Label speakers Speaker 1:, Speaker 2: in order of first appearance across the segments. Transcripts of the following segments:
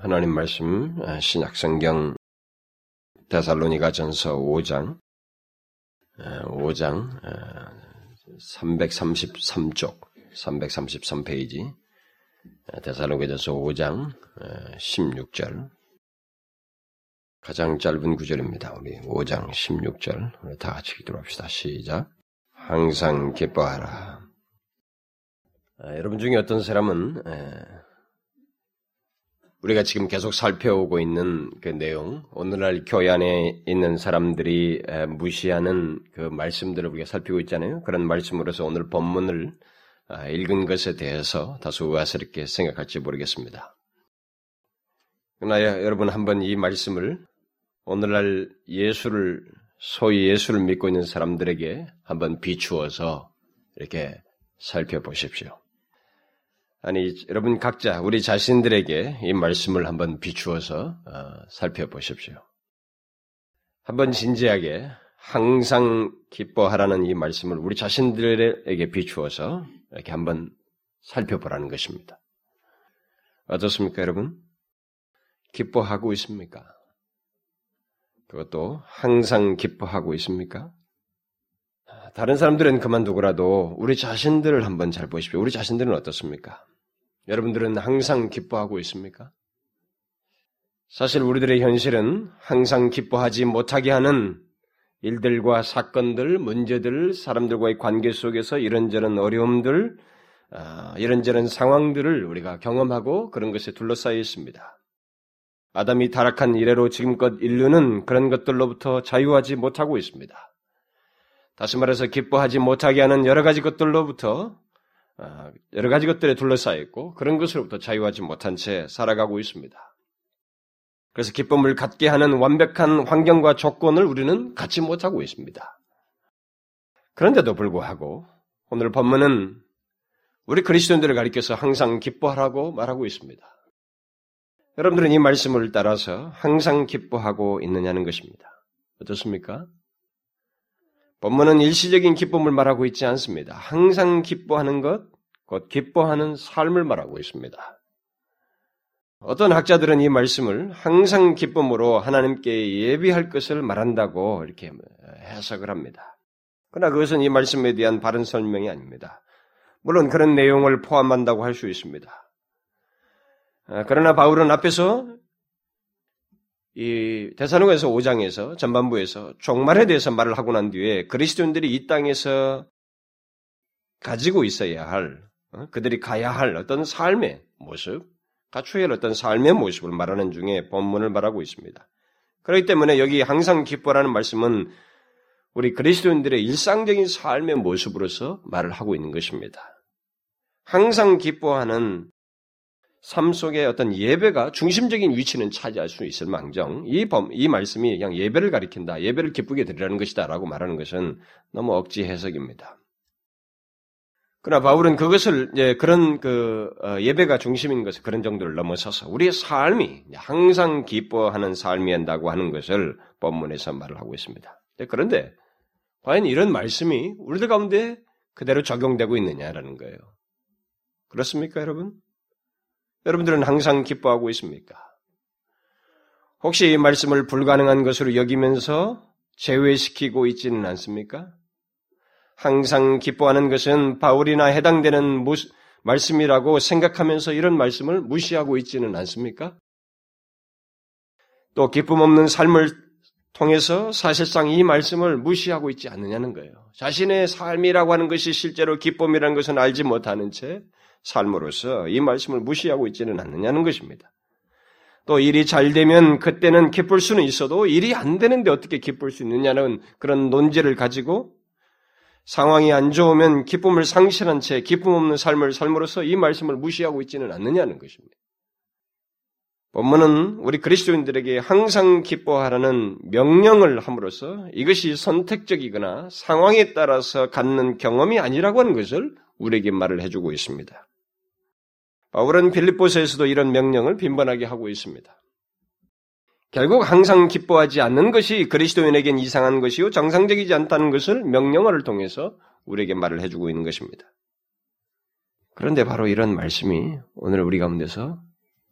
Speaker 1: 하나님 말씀 신약성경 데살로니가 전서 5장 5장 333쪽 333페이지 데살로니가 전서 5장 16절 가장 짧은 구절입니다. 우리 5장 16절 우리 다 같이 기도합시다. 합시다. 시작. 항상 기뻐하라. 아, 여러분 중에 어떤 사람은 에, 우리가 지금 계속 살펴오고 있는 그 내용, 오늘날 교회 안에 있는 사람들이 무시하는 그 말씀들을 우리가 살피고 있잖아요. 그런 말씀으로서 오늘 본문을 아, 읽은 것에 대해서 다소 의아스럽게 생각할지 모르겠습니다. 그러나 여러분 한번 이 말씀을 오늘날 예수를 소위 예수를 믿고 있는 사람들에게 한번 비추어서 이렇게 살펴보십시오. 아니, 여러분 각자 우리 자신들에게 이 말씀을 한번 비추어서 어, 살펴보십시오. 한번 진지하게 항상 기뻐하라는 이 말씀을 우리 자신들에게 비추어서 이렇게 한번 살펴보라는 것입니다. 어떻습니까, 여러분? 기뻐하고 있습니까? 그것도 항상 기뻐하고 있습니까? 다른 사람들은 그만두고라도 우리 자신들을 한번 잘 보십시오. 우리 자신들은 어떻습니까? 여러분들은 항상 기뻐하고 있습니까? 사실 우리들의 현실은 항상 기뻐하지 못하게 하는 일들과 사건들, 문제들, 사람들과의 관계 속에서 이런저런 어려움들, 아, 이런저런 상황들을 우리가 경험하고 그런 것에 둘러싸여 있습니다. 아담이 타락한 이래로 지금껏 인류는 그런 것들로부터 자유하지 못하고 있습니다. 다시 말해서 기뻐하지 못하게 하는 여러 가지 것들로부터 아, 여러 가지 것들에 둘러싸여 있고 그런 것으로부터 자유하지 못한 채 살아가고 있습니다. 그래서 기쁨을 갖게 하는 완벽한 환경과 조건을 우리는 갖지 못하고 있습니다. 그런데도 불구하고 오늘 본문은 우리 그리스도인들을 가리켜서 항상 기뻐하라고 말하고 있습니다. 여러분들은 이 말씀을 따라서 항상 기뻐하고 있느냐는 것입니다. 어떻습니까? 본문은 일시적인 기쁨을 말하고 있지 않습니다. 항상 기뻐하는 것, 곧 기뻐하는 삶을 말하고 있습니다. 어떤 학자들은 이 말씀을 항상 기쁨으로 하나님께 예비할 것을 말한다고 이렇게 해석을 합니다. 그러나 그것은 이 말씀에 대한 바른 설명이 아닙니다. 물론 그런 내용을 포함한다고 할 수 있습니다. 그러나 바울은 앞에서 이 대사로에서 5장에서 전반부에서 종말에 대해서 말을 하고 난 뒤에 그리스도인들이 이 땅에서 가지고 있어야 할 어? 그들이 가야 할 어떤 삶의 모습, 갖춰야 할 어떤 삶의 모습을 말하는 중에 본문을 말하고 있습니다. 그렇기 때문에 여기 항상 기뻐라는 말씀은 우리 그리스도인들의 일상적인 삶의 모습으로서 말을 하고 있는 것입니다. 항상 기뻐하는 삶 속에 어떤 예배가 중심적인 위치는 차지할 수 있을 망정 이, 범, 이 말씀이 그냥 예배를 가리킨다. 예배를 기쁘게 드리라는 것이다. 라고 말하는 것은 너무 억지 해석입니다. 그러나 바울은 그것을 이제 그런 그 어, 예배가 중심인 것을 그런 정도를 넘어서서 우리의 삶이 항상 기뻐하는 삶이 한다고 하는 것을 본문에서 말을 하고 있습니다. 그런데 과연 이런 말씀이 우리들 가운데 그대로 적용되고 있느냐라는 거예요. 그렇습니까, 여러분? 여러분들은 항상 기뻐하고 있습니까? 혹시 이 말씀을 불가능한 것으로 여기면서 제외시키고 있지는 않습니까? 항상 기뻐하는 것은 바울이나 해당되는 무스, 말씀이라고 생각하면서 이런 말씀을 무시하고 있지는 않습니까? 또 기쁨 없는 삶을 통해서 사실상 이 말씀을 무시하고 있지 않느냐는 거예요. 자신의 삶이라고 하는 것이 실제로 기쁨이라는 것은 알지 못하는 채 삶으로서 이 말씀을 무시하고 있지는 않느냐는 것입니다. 또 일이 잘 되면 그때는 기쁠 수는 있어도 일이 안 되는데 어떻게 기쁠 수 있느냐는 그런 논제를 가지고 상황이 안 좋으면 기쁨을 상실한 채 기쁨 없는 삶을 삶으로써 이 말씀을 무시하고 있지는 않느냐는 것입니다. 본문은 우리 그리스도인들에게 항상 기뻐하라는 명령을 함으로써 이것이 선택적이거나 상황에 따라서 갖는 경험이 아니라고 하는 것을 우리에게 말을 해주고 있습니다. 바울은 빌립보서에서도 이런 명령을 빈번하게 하고 있습니다. 결국 항상 기뻐하지 않는 것이 그리스도인에겐 이상한 것이요 정상적이지 않다는 것을 명령어를 통해서 우리에게 말을 해주고 있는 것입니다. 그런데 바로 이런 말씀이 오늘 우리 가운데서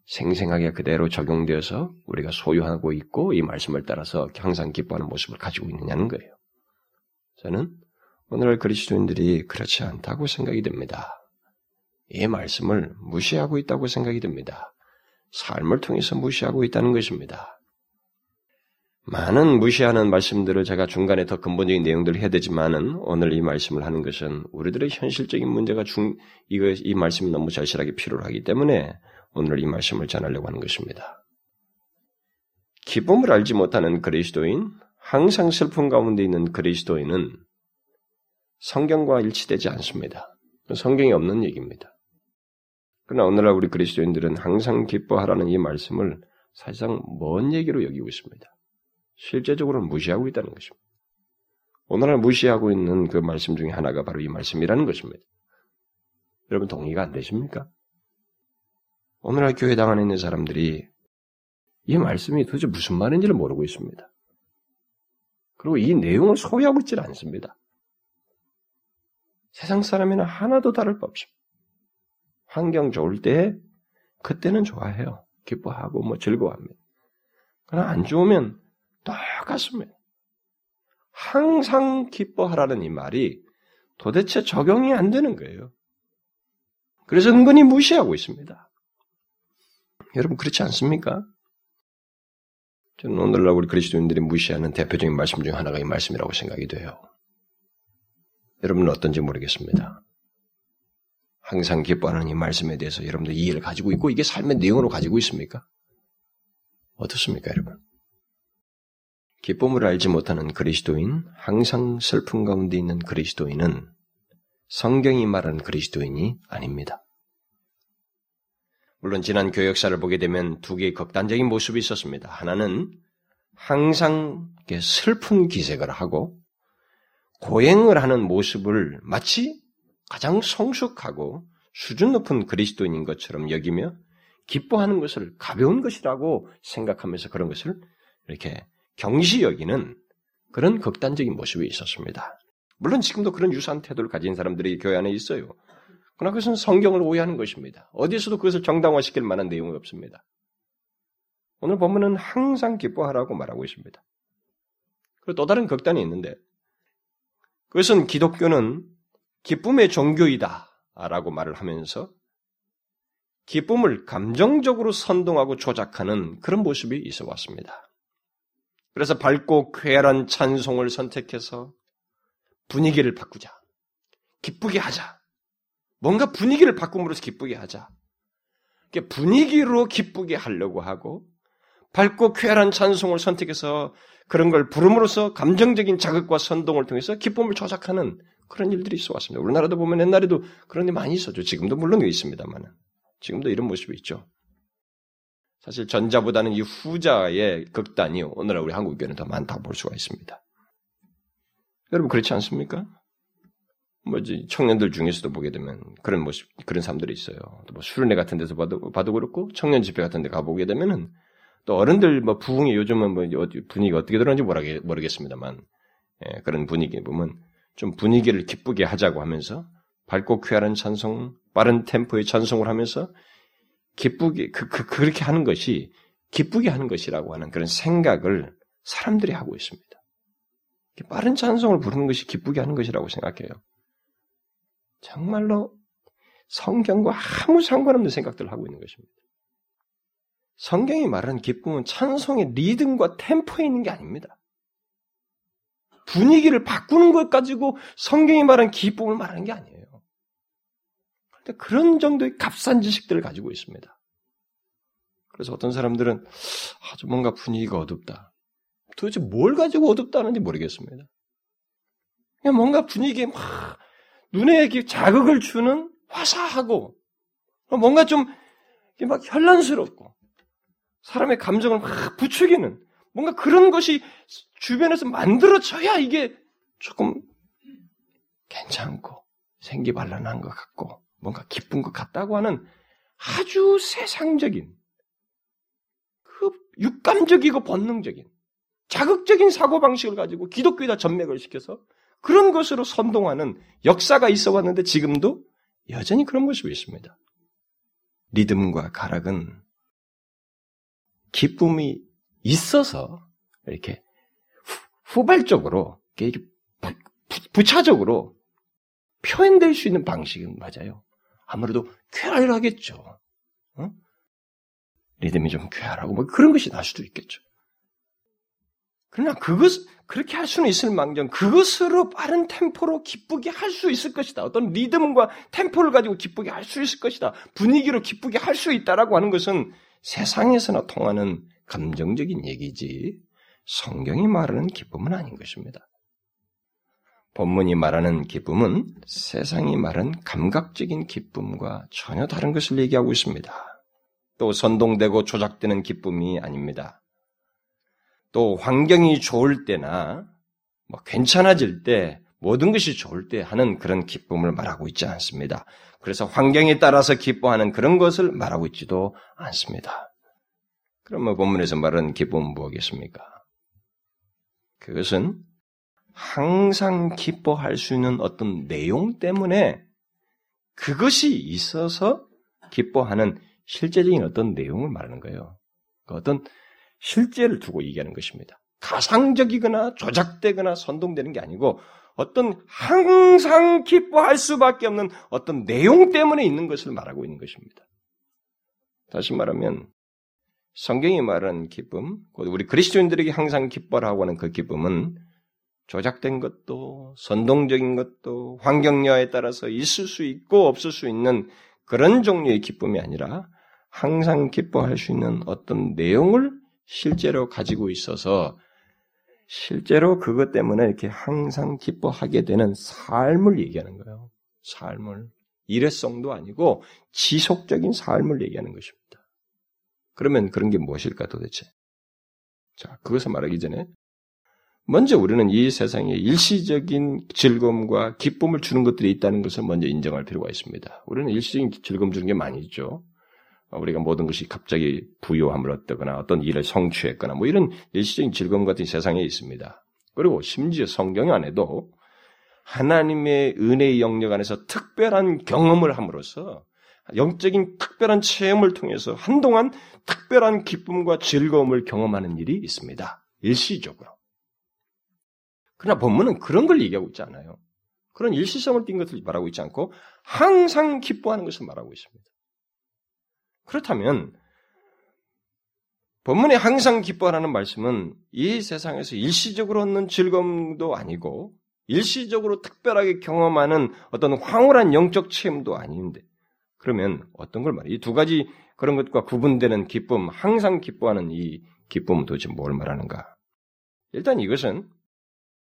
Speaker 1: 생생하게 그대로 적용되어서 우리가 소유하고 있고 이 말씀을 따라서 항상 기뻐하는 모습을 가지고 있느냐는 거예요. 저는 오늘날 그리스도인들이 그렇지 않다고 생각이 됩니다. 이 말씀을 무시하고 있다고 생각이 됩니다. 삶을 통해서 무시하고 있다는 것입니다. 많은 무시하는 말씀들을 제가 중간에 더 근본적인 내용들을 해야 되지만은 오늘 이 말씀을 하는 것은 우리들의 현실적인 문제가 중 이거 이 말씀이 너무 절실하게 필요하기 때문에 오늘 이 말씀을 전하려고 하는 것입니다. 기쁨을 알지 못하는 그리스도인, 항상 슬픔 가운데 있는 그리스도인은 성경과 일치되지 않습니다. 성경이 없는 얘기입니다. 그러나 오늘날 우리 그리스도인들은 항상 기뻐하라는 이 말씀을 사실상 먼 얘기로 여기고 있습니다. 실제적으로는 무시하고 있다는 것입니다. 오늘날 무시하고 있는 그 말씀 중에 하나가 바로 이 말씀이라는 것입니다. 여러분 동의가 안 되십니까? 오늘날 교회당 안에 있는 사람들이 이 말씀이 도대체 무슨 말인지를 모르고 있습니다. 그리고 이 내용을 소유하고 있지 않습니다. 세상 사람이나 하나도 다를 바 없습니다. 환경 좋을 때 그때는 좋아해요. 기뻐하고 뭐 즐거워합니다. 그러나 안 좋으면 똑같습니다. 항상 기뻐하라는 이 말이 도대체 적용이 안 되는 거예요. 그래서 은근히 무시하고 있습니다. 여러분 그렇지 않습니까? 저는 오늘날 우리 그리스도인들이 무시하는 대표적인 말씀 중 하나가 이 말씀이라고 생각이 돼요. 여러분은 어떤지 모르겠습니다. 항상 기뻐하는 이 말씀에 대해서 여러분들 이해를 가지고 있고 이게 삶의 내용으로 가지고 있습니까? 어떻습니까, 여러분? 기쁨을 알지 못하는 그리스도인, 항상 슬픔 가운데 있는 그리스도인은 성경이 말하는 그리스도인이 아닙니다. 물론 지난 교역사를 보게 되면 두 개의 극단적인 모습이 있었습니다. 하나는 항상 슬픈 기색을 하고 고행을 하는 모습을 마치 가장 성숙하고 수준 높은 그리스도인인 것처럼 여기며 기뻐하는 것을 가벼운 것이라고 생각하면서 그런 것을 이렇게 경시 여기는 그런 극단적인 모습이 있었습니다. 물론 지금도 그런 유사한 태도를 가진 사람들이 교회 안에 있어요. 그러나 그것은 성경을 오해하는 것입니다. 어디서도 그것을 정당화시킬 만한 내용이 없습니다. 오늘 본문은 항상 기뻐하라고 말하고 있습니다. 그리고 또 다른 극단이 있는데 그것은 기독교는 기쁨의 종교이다 라고 말을 하면서 기쁨을 감정적으로 선동하고 조작하는 그런 모습이 있어 왔습니다. 그래서 밝고 쾌활한 찬송을 선택해서 분위기를 바꾸자. 기쁘게 하자. 뭔가 분위기를 바꿈으로써 기쁘게 하자. 분위기로 기쁘게 하려고 하고 밝고 쾌활한 찬송을 선택해서 그런 걸 부름으로써 감정적인 자극과 선동을 통해서 기쁨을 조작하는 그런 일들이 있어 왔습니다. 우리나라도 보면 옛날에도 그런 일 많이 있었죠. 지금도 물론 있습니다만. 지금도 이런 모습이 있죠. 사실 전자보다는 이 후자의 극단이 오늘날 우리 한국 교회는 더 많다고 볼 수가 있습니다. 여러분 그렇지 않습니까? 뭐지 청년들 중에서도 보게 되면 그런 모습 그런 사람들이 있어요. 뭐 수련회 같은 데서 봐도 봐도 그렇고 청년 집회 같은 데 가보게 되면은 또 어른들 뭐 부흥이 요즘은 뭐 분위기가 어떻게 들었는지 모르겠습니다만 예, 그런 분위기 보면 좀 분위기를 기쁘게 하자고 하면서 밝고 쾌활한 찬송, 빠른 템포의 찬송을 하면서 기쁘게 그, 그 그렇게 하는 것이 기쁘게 하는 것이라고 하는 그런 생각을 사람들이 하고 있습니다. 빠른 찬송을 부르는 것이 기쁘게 하는 것이라고 생각해요. 정말로 성경과 아무 상관없는 생각들을 하고 있는 것입니다. 성경이 말하는 기쁨은 찬송의 리듬과 템포에 있는 게 아닙니다. 분위기를 바꾸는 것 가지고 성경이 말하는 기쁨을 말하는 게 아니에요. 그런데 그런 정도의 값싼 지식들을 가지고 있습니다. 그래서 어떤 사람들은 아주 뭔가 분위기가 어둡다. 도대체 뭘 가지고 어둡다는지 모르겠습니다. 그냥 뭔가 분위기에 막 눈에 자극을 주는 화사하고 뭔가 좀 막 현란스럽고 사람의 감정을 막 부추기는 뭔가 그런 것이 주변에서 만들어져야 이게 조금 괜찮고 생기발랄한 것 같고 뭔가 기쁜 것 같다고 하는 아주 세상적인 그 육감적이고 본능적인 자극적인 사고 방식을 가지고 기독교에다 전맥을 시켜서 그런 것으로 선동하는 역사가 있어 왔는데 지금도 여전히 그런 모습이 있습니다. 리듬과 가락은 기쁨이 있어서 이렇게 후발적으로 이렇게 부차적으로 표현될 수 있는 방식은 맞아요. 아무래도 쾌활하겠죠. 어? 리듬이 좀 쾌활하고 뭐 그런 것이 날 수도 있겠죠. 그러나 그것 그렇게 할 수는 있을 망정 그것으로 빠른 템포로 기쁘게 할 수 있을 것이다. 어떤 리듬과 템포를 가지고 기쁘게 할 수 있을 것이다. 분위기로 기쁘게 할 수 있다라고 하는 것은 세상에서나 통하는 감정적인 얘기지 성경이 말하는 기쁨은 아닌 것입니다. 본문이 말하는 기쁨은 세상이 말하는 감각적인 기쁨과 전혀 다른 것을 얘기하고 있습니다. 또 선동되고 조작되는 기쁨이 아닙니다. 또 환경이 좋을 때나 뭐 괜찮아질 때 모든 것이 좋을 때 하는 그런 기쁨을 말하고 있지 않습니다. 그래서 환경에 따라서 기뻐하는 그런 것을 말하고 있지도 않습니다. 그러면 본문에서 말하는 기쁨은 무엇이겠습니까? 그것은 항상 기뻐할 수 있는 어떤 내용 때문에 그것이 있어서 기뻐하는 실제적인 어떤 내용을 말하는 거예요. 그 어떤 실제를 두고 얘기하는 것입니다. 가상적이거나 조작되거나 선동되는 게 아니고 어떤 항상 기뻐할 수밖에 없는 어떤 내용 때문에 있는 것을 말하고 있는 것입니다. 다시 말하면 성경이 말하는 기쁨, 우리 그리스도인들에게 항상 기뻐라고 하는 그 기쁨은 조작된 것도 선동적인 것도 환경여에 따라서 있을 수 있고 없을 수 있는 그런 종류의 기쁨이 아니라 항상 기뻐할 수 있는 어떤 내용을 실제로 가지고 있어서 실제로 그것 때문에 이렇게 항상 기뻐하게 되는 삶을 얘기하는 거예요. 삶을. 일회성도 아니고 지속적인 삶을 얘기하는 것입니다. 그러면 그런 게 무엇일까 도대체? 자, 그것을 말하기 전에 먼저 우리는 이 세상에 일시적인 즐거움과 기쁨을 주는 것들이 있다는 것을 먼저 인정할 필요가 있습니다. 우리는 일시적인 즐거움 주는 게 많이 있죠. 우리가 모든 것이 갑자기 부요함을 얻거나 어떤 일을 성취했거나 뭐 이런 일시적인 즐거움 같은 세상에 있습니다. 그리고 심지어 성경 안에도 하나님의 은혜의 영역 안에서 특별한 경험을 함으로써 영적인 특별한 체험을 통해서 한동안 특별한 기쁨과 즐거움을 경험하는 일이 있습니다. 일시적으로. 그러나 본문은 그런 걸 얘기하고 있지 않아요. 그런 일시성을 띈 것을 말하고 있지 않고 항상 기뻐하는 것을 말하고 있습니다. 그렇다면 본문에 항상 기뻐하라는 말씀은 이 세상에서 일시적으로 얻는 즐거움도 아니고 일시적으로 특별하게 경험하는 어떤 황홀한 영적 체험도 아닌데 그러면 어떤 걸 말해? 이 두 가지 그런 것과 구분되는 기쁨, 항상 기뻐하는 이 기쁨은 도대체 뭘 말하는가? 일단 이것은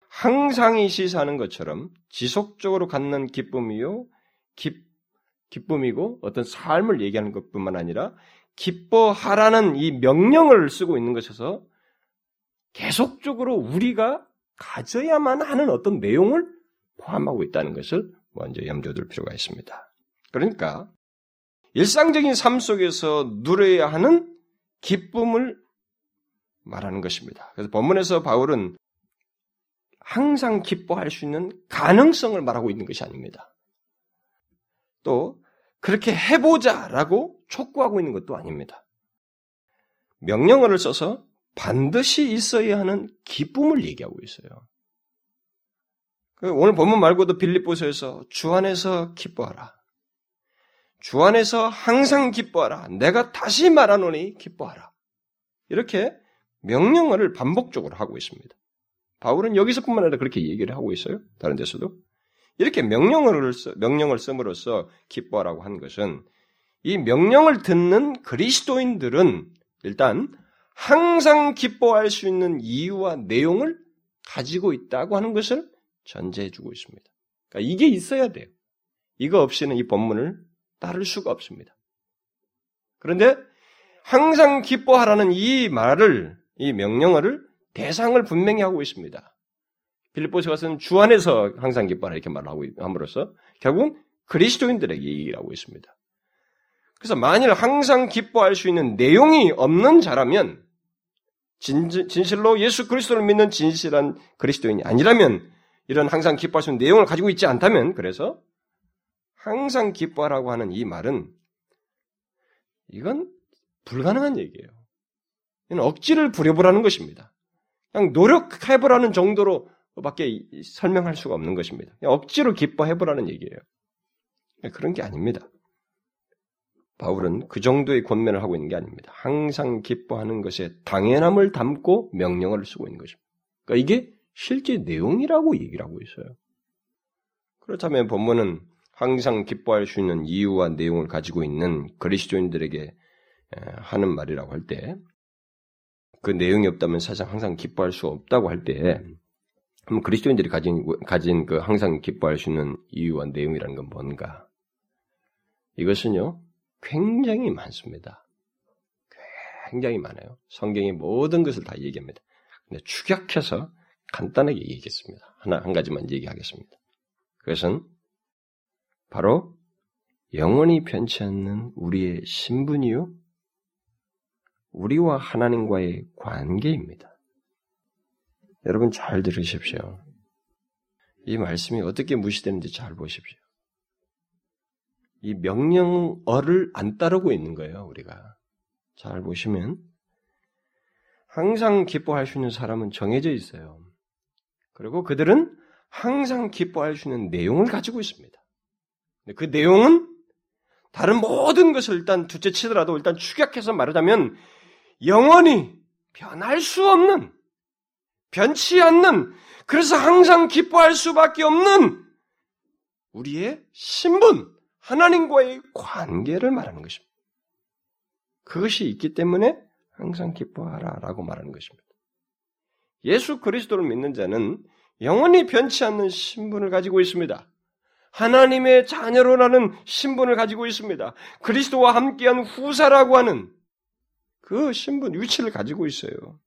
Speaker 1: 항상이 시사하는 것처럼 지속적으로 갖는 기쁨이요, 기, 기쁨이고 어떤 삶을 얘기하는 것뿐만 아니라 기뻐하라는 이 명령을 쓰고 있는 것에서 계속적으로 우리가 가져야만 하는 어떤 내용을 포함하고 있다는 것을 먼저 염두에 둘 필요가 있습니다. 그러니까 일상적인 삶 속에서 누려야 하는 기쁨을 말하는 것입니다. 그래서 본문에서 바울은 항상 기뻐할 수 있는 가능성을 말하고 있는 것이 아닙니다. 또 그렇게 해보자라고 촉구하고 있는 것도 아닙니다. 명령어를 써서 반드시 있어야 하는 기쁨을 얘기하고 있어요. 그 오늘 본문 말고도 빌립보서에서 주 안에서 기뻐하라. 주 안에서 항상 기뻐하라. 내가 다시 말하노니 기뻐하라. 이렇게 명령어를 반복적으로 하고 있습니다. 바울은 여기서뿐만 아니라 그렇게 얘기를 하고 있어요. 다른 데서도. 이렇게 명령어를, 명령을 씀으로써 기뻐하라고 한 것은 이 명령을 듣는 그리스도인들은 일단 항상 기뻐할 수 있는 이유와 내용을 가지고 있다고 하는 것을 전제해 주고 있습니다. 그러니까 이게 있어야 돼요. 이거 없이는 이 본문을 따를 수가 없습니다. 그런데 항상 기뻐하라는 이 말을, 이 명령어를 대상을 분명히 하고 있습니다. 빌립보서 가서는 주 안에서 항상 기뻐하라 이렇게 말하고 함으로써 결국은 그리스도인들에게 얘기를 하고 있습니다. 그래서 만일 항상 기뻐할 수 있는 내용이 없는 자라면 진, 진실로 예수 그리스도를 믿는 진실한 그리스도인이 아니라면 이런 항상 기뻐할 수 있는 내용을 가지고 있지 않다면 그래서 항상 기뻐하라고 하는 이 말은 이건 불가능한 얘기예요. 이는 억지를 부려보라는 것입니다. 그냥 노력해보라는 정도로 밖에 설명할 수가 없는 것입니다. 억지로 기뻐해보라는 얘기예요. 그런 게 아닙니다. 바울은 그 정도의 권면을 하고 있는 게 아닙니다. 항상 기뻐하는 것에 당연함을 담고 명령어를 쓰고 있는 것입니다. 그러니까 이게 실제 내용이라고 얘기를 하고 있어요. 그렇다면 본문은 항상 기뻐할 수 있는 이유와 내용을 가지고 있는 그리스도인들에게 하는 말이라고 할 때, 그 내용이 없다면 사실 항상 기뻐할 수 없다고 할 때, 그럼 그리스도인들이 가진, 가진 그 항상 기뻐할 수 있는 이유와 내용이라는 건 뭔가? 이것은요, 굉장히 많습니다. 굉장히 많아요. 성경의 모든 것을 다 얘기합니다. 근데 축약해서 간단하게 얘기하겠습니다. 하나, 한 가지만 얘기하겠습니다. 그것은 바로 영원히 변치 않는 우리의 신분이요. 우리와 하나님과의 관계입니다. 여러분 잘 들으십시오. 이 말씀이 어떻게 무시되는지 잘 보십시오. 이 명령어를 안 따르고 있는 거예요, 우리가. 잘 보시면 항상 기뻐할 수 있는 사람은 정해져 있어요. 그리고 그들은 항상 기뻐할 수 있는 내용을 가지고 있습니다. 그 내용은 다른 모든 것을 일단 둘째 치더라도 일단 축약해서 말하자면 영원히 변할 수 없는 변치 않는 그래서 항상 기뻐할 수밖에 없는 우리의 신분 하나님과의 관계를 말하는 것입니다. 그것이 있기 때문에 항상 기뻐하라 라고 말하는 것입니다. 예수 그리스도를 믿는 자는 영원히 변치 않는 신분을 가지고 있습니다. 하나님의 자녀로라는 신분을 가지고 있습니다. 그리스도와 함께한 후사라고 하는 그 신분, 위치를 가지고 있어요.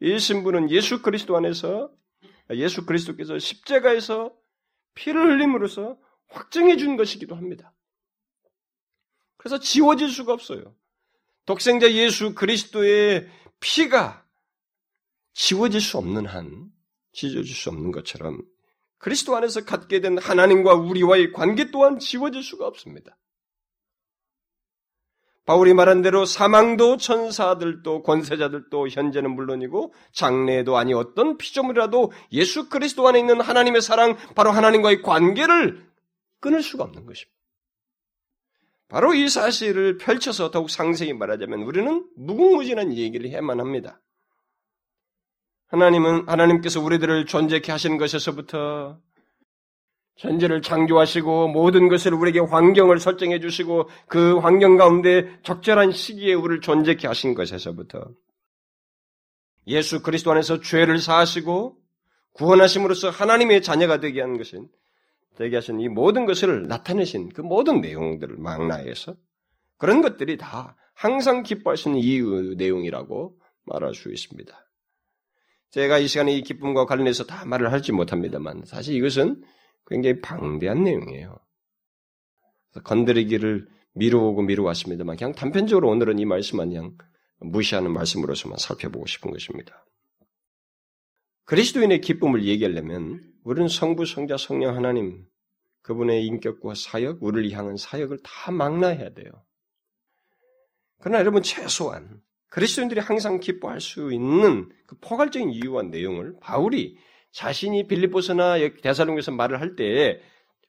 Speaker 1: 이 신분은 예수 그리스도 안에서 예수 그리스도께서 십자가에서 피를 흘림으로써 확정해 준 것이기도 합니다. 그래서 지워질 수가 없어요. 독생자 예수 그리스도의 피가 지워질 수 없는 한, 지워질 수 없는 것처럼 그리스도 안에서 갖게 된 하나님과 우리와의 관계 또한 지워질 수가 없습니다. 바울이 말한 대로 사망도 천사들도 권세자들도 현재는 물론이고 장래에도 아니 어떤 피조물이라도 예수 그리스도 안에 있는 하나님의 사랑, 바로 하나님과의 관계를 끊을 수가 없는 것입니다. 바로 이 사실을 펼쳐서 더욱 상세히 말하자면 우리는 무궁무진한 얘기를 해야만 합니다. 하나님은 하나님께서 우리들을 존재케 하시는 것에서부터 전제를 창조하시고 모든 것을 우리에게 환경을 설정해 주시고 그 환경 가운데 적절한 시기에 우리를 존재케 하신 것에서부터 예수 그리스도 안에서 죄를 사하시고 구원하심으로써 하나님의 자녀가 되게 한 것은 되게 하신 이 모든 것을 나타내신 그 모든 내용들을 망라해서 그런 것들이 다 항상 기뻐하시는 이유 내용이라고 말할 수 있습니다. 제가 이 시간에 이 기쁨과 관련해서 다 말을 할지 못합니다만 사실 이것은 굉장히 방대한 내용이에요. 건드리기를 미루고 미루었습니다만 그냥 단편적으로 오늘은 이 말씀만 그냥 무시하는 말씀으로서만 살펴보고 싶은 것입니다. 그리스도인의 기쁨을 얘기하려면 우리는 성부, 성자, 성령 하나님 그분의 인격과 사역, 우리를 향한 사역을 다 망라해야 돼요. 그러나 여러분 최소한 그리스도인들이 항상 기뻐할 수 있는 그 포괄적인 이유와 내용을 바울이 자신이 빌립보서나 대사롱에서 말을 할때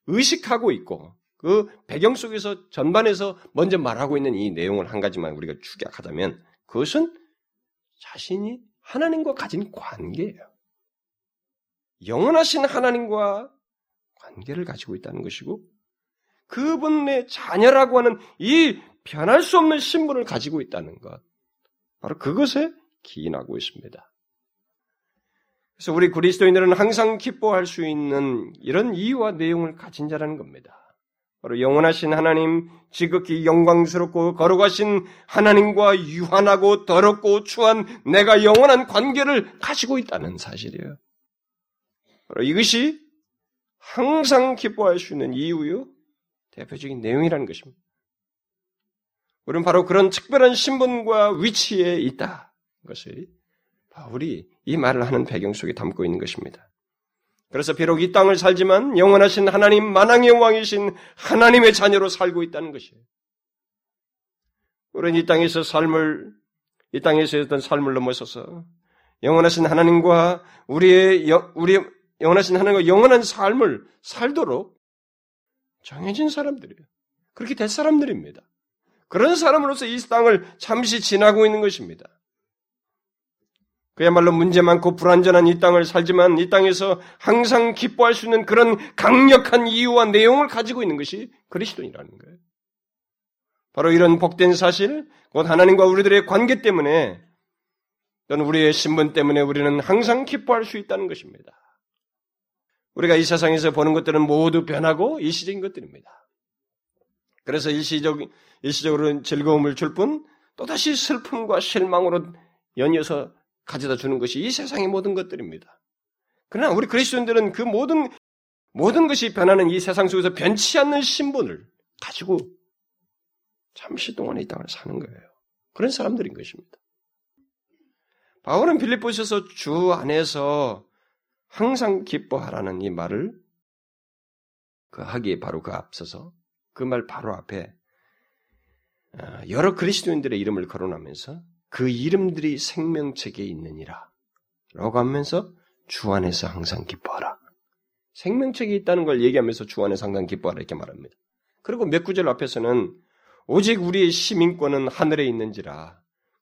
Speaker 1: 의식하고 있고 그 배경 속에서 전반에서 먼저 말하고 있는 이 내용을 한 가지만 우리가 축약하자면 그것은 자신이 하나님과 가진 관계예요. 영원하신 하나님과 관계를 가지고 있다는 것이고 그분의 자녀라고 하는 이 변할 수 없는 신분을 가지고 있다는 것. 바로 그것에 기인하고 있습니다. 그래서 우리 그리스도인들은 항상 기뻐할 수 있는 이런 이유와 내용을 가진 자라는 겁니다. 바로 영원하신 하나님, 지극히 영광스럽고 거룩하신 하나님과 유한하고 더럽고 추한 내가 영원한 관계를 가지고 있다는 사실이에요. 바로 이것이 항상 기뻐할 수 있는 이유요, 대표적인 내용이라는 것입니다. 우리는 바로 그런 특별한 신분과 위치에 있다. 것이 바울이 이 말을 하는 배경 속에 담고 있는 것입니다. 그래서 비록 이 땅을 살지만 영원하신 하나님 만왕의 왕이신 하나님의 자녀로 살고 있다는 것이에요. 우리는 이 땅에서 삶을 이 땅에서 였던 삶을 넘어서서 영원하신 하나님과 우리의 우리 영원하신 하나님과 영원한 삶을 살도록 정해진 사람들이에요. 그렇게 될 사람들입니다. 그런 사람으로서 이 땅을 잠시 지나고 있는 것입니다. 그야말로 문제 많고 불완전한 이 땅을 살지만 이 땅에서 항상 기뻐할 수 있는 그런 강력한 이유와 내용을 가지고 있는 것이 그리스도인이라는 거예요. 바로 이런 복된 사실, 곧 하나님과 우리들의 관계 때문에 또는 우리의 신분 때문에 우리는 항상 기뻐할 수 있다는 것입니다. 우리가 이 세상에서 보는 것들은 모두 변하고 일시적인 것들입니다. 그래서 일시적, 일시적으로 즐거움을 줄 뿐, 또다시 슬픔과 실망으로 연이어서 가져다 주는 것이 이 세상의 모든 것들입니다. 그러나 우리 그리스도인들은 그 모든, 모든 것이 변하는 이 세상 속에서 변치 않는 신분을 가지고 잠시 동안 이 땅을 사는 거예요. 그런 사람들인 것입니다. 바울은 빌립보에서 주 안에서 항상 기뻐하라는 이 말을 그 하기에 바로 그 앞서서 그 말 바로 앞에 어, 여러 그리스도인들의 이름을 거론하면서 그 이름들이 생명책에 있느니라 라고 하면서 주 안에서 항상 기뻐하라. 생명책이 있다는 걸 얘기하면서 주 안에서 항상 기뻐하라 이렇게 말합니다. 그리고 몇 구절 앞에서는 오직 우리의 시민권은 하늘에 있는지라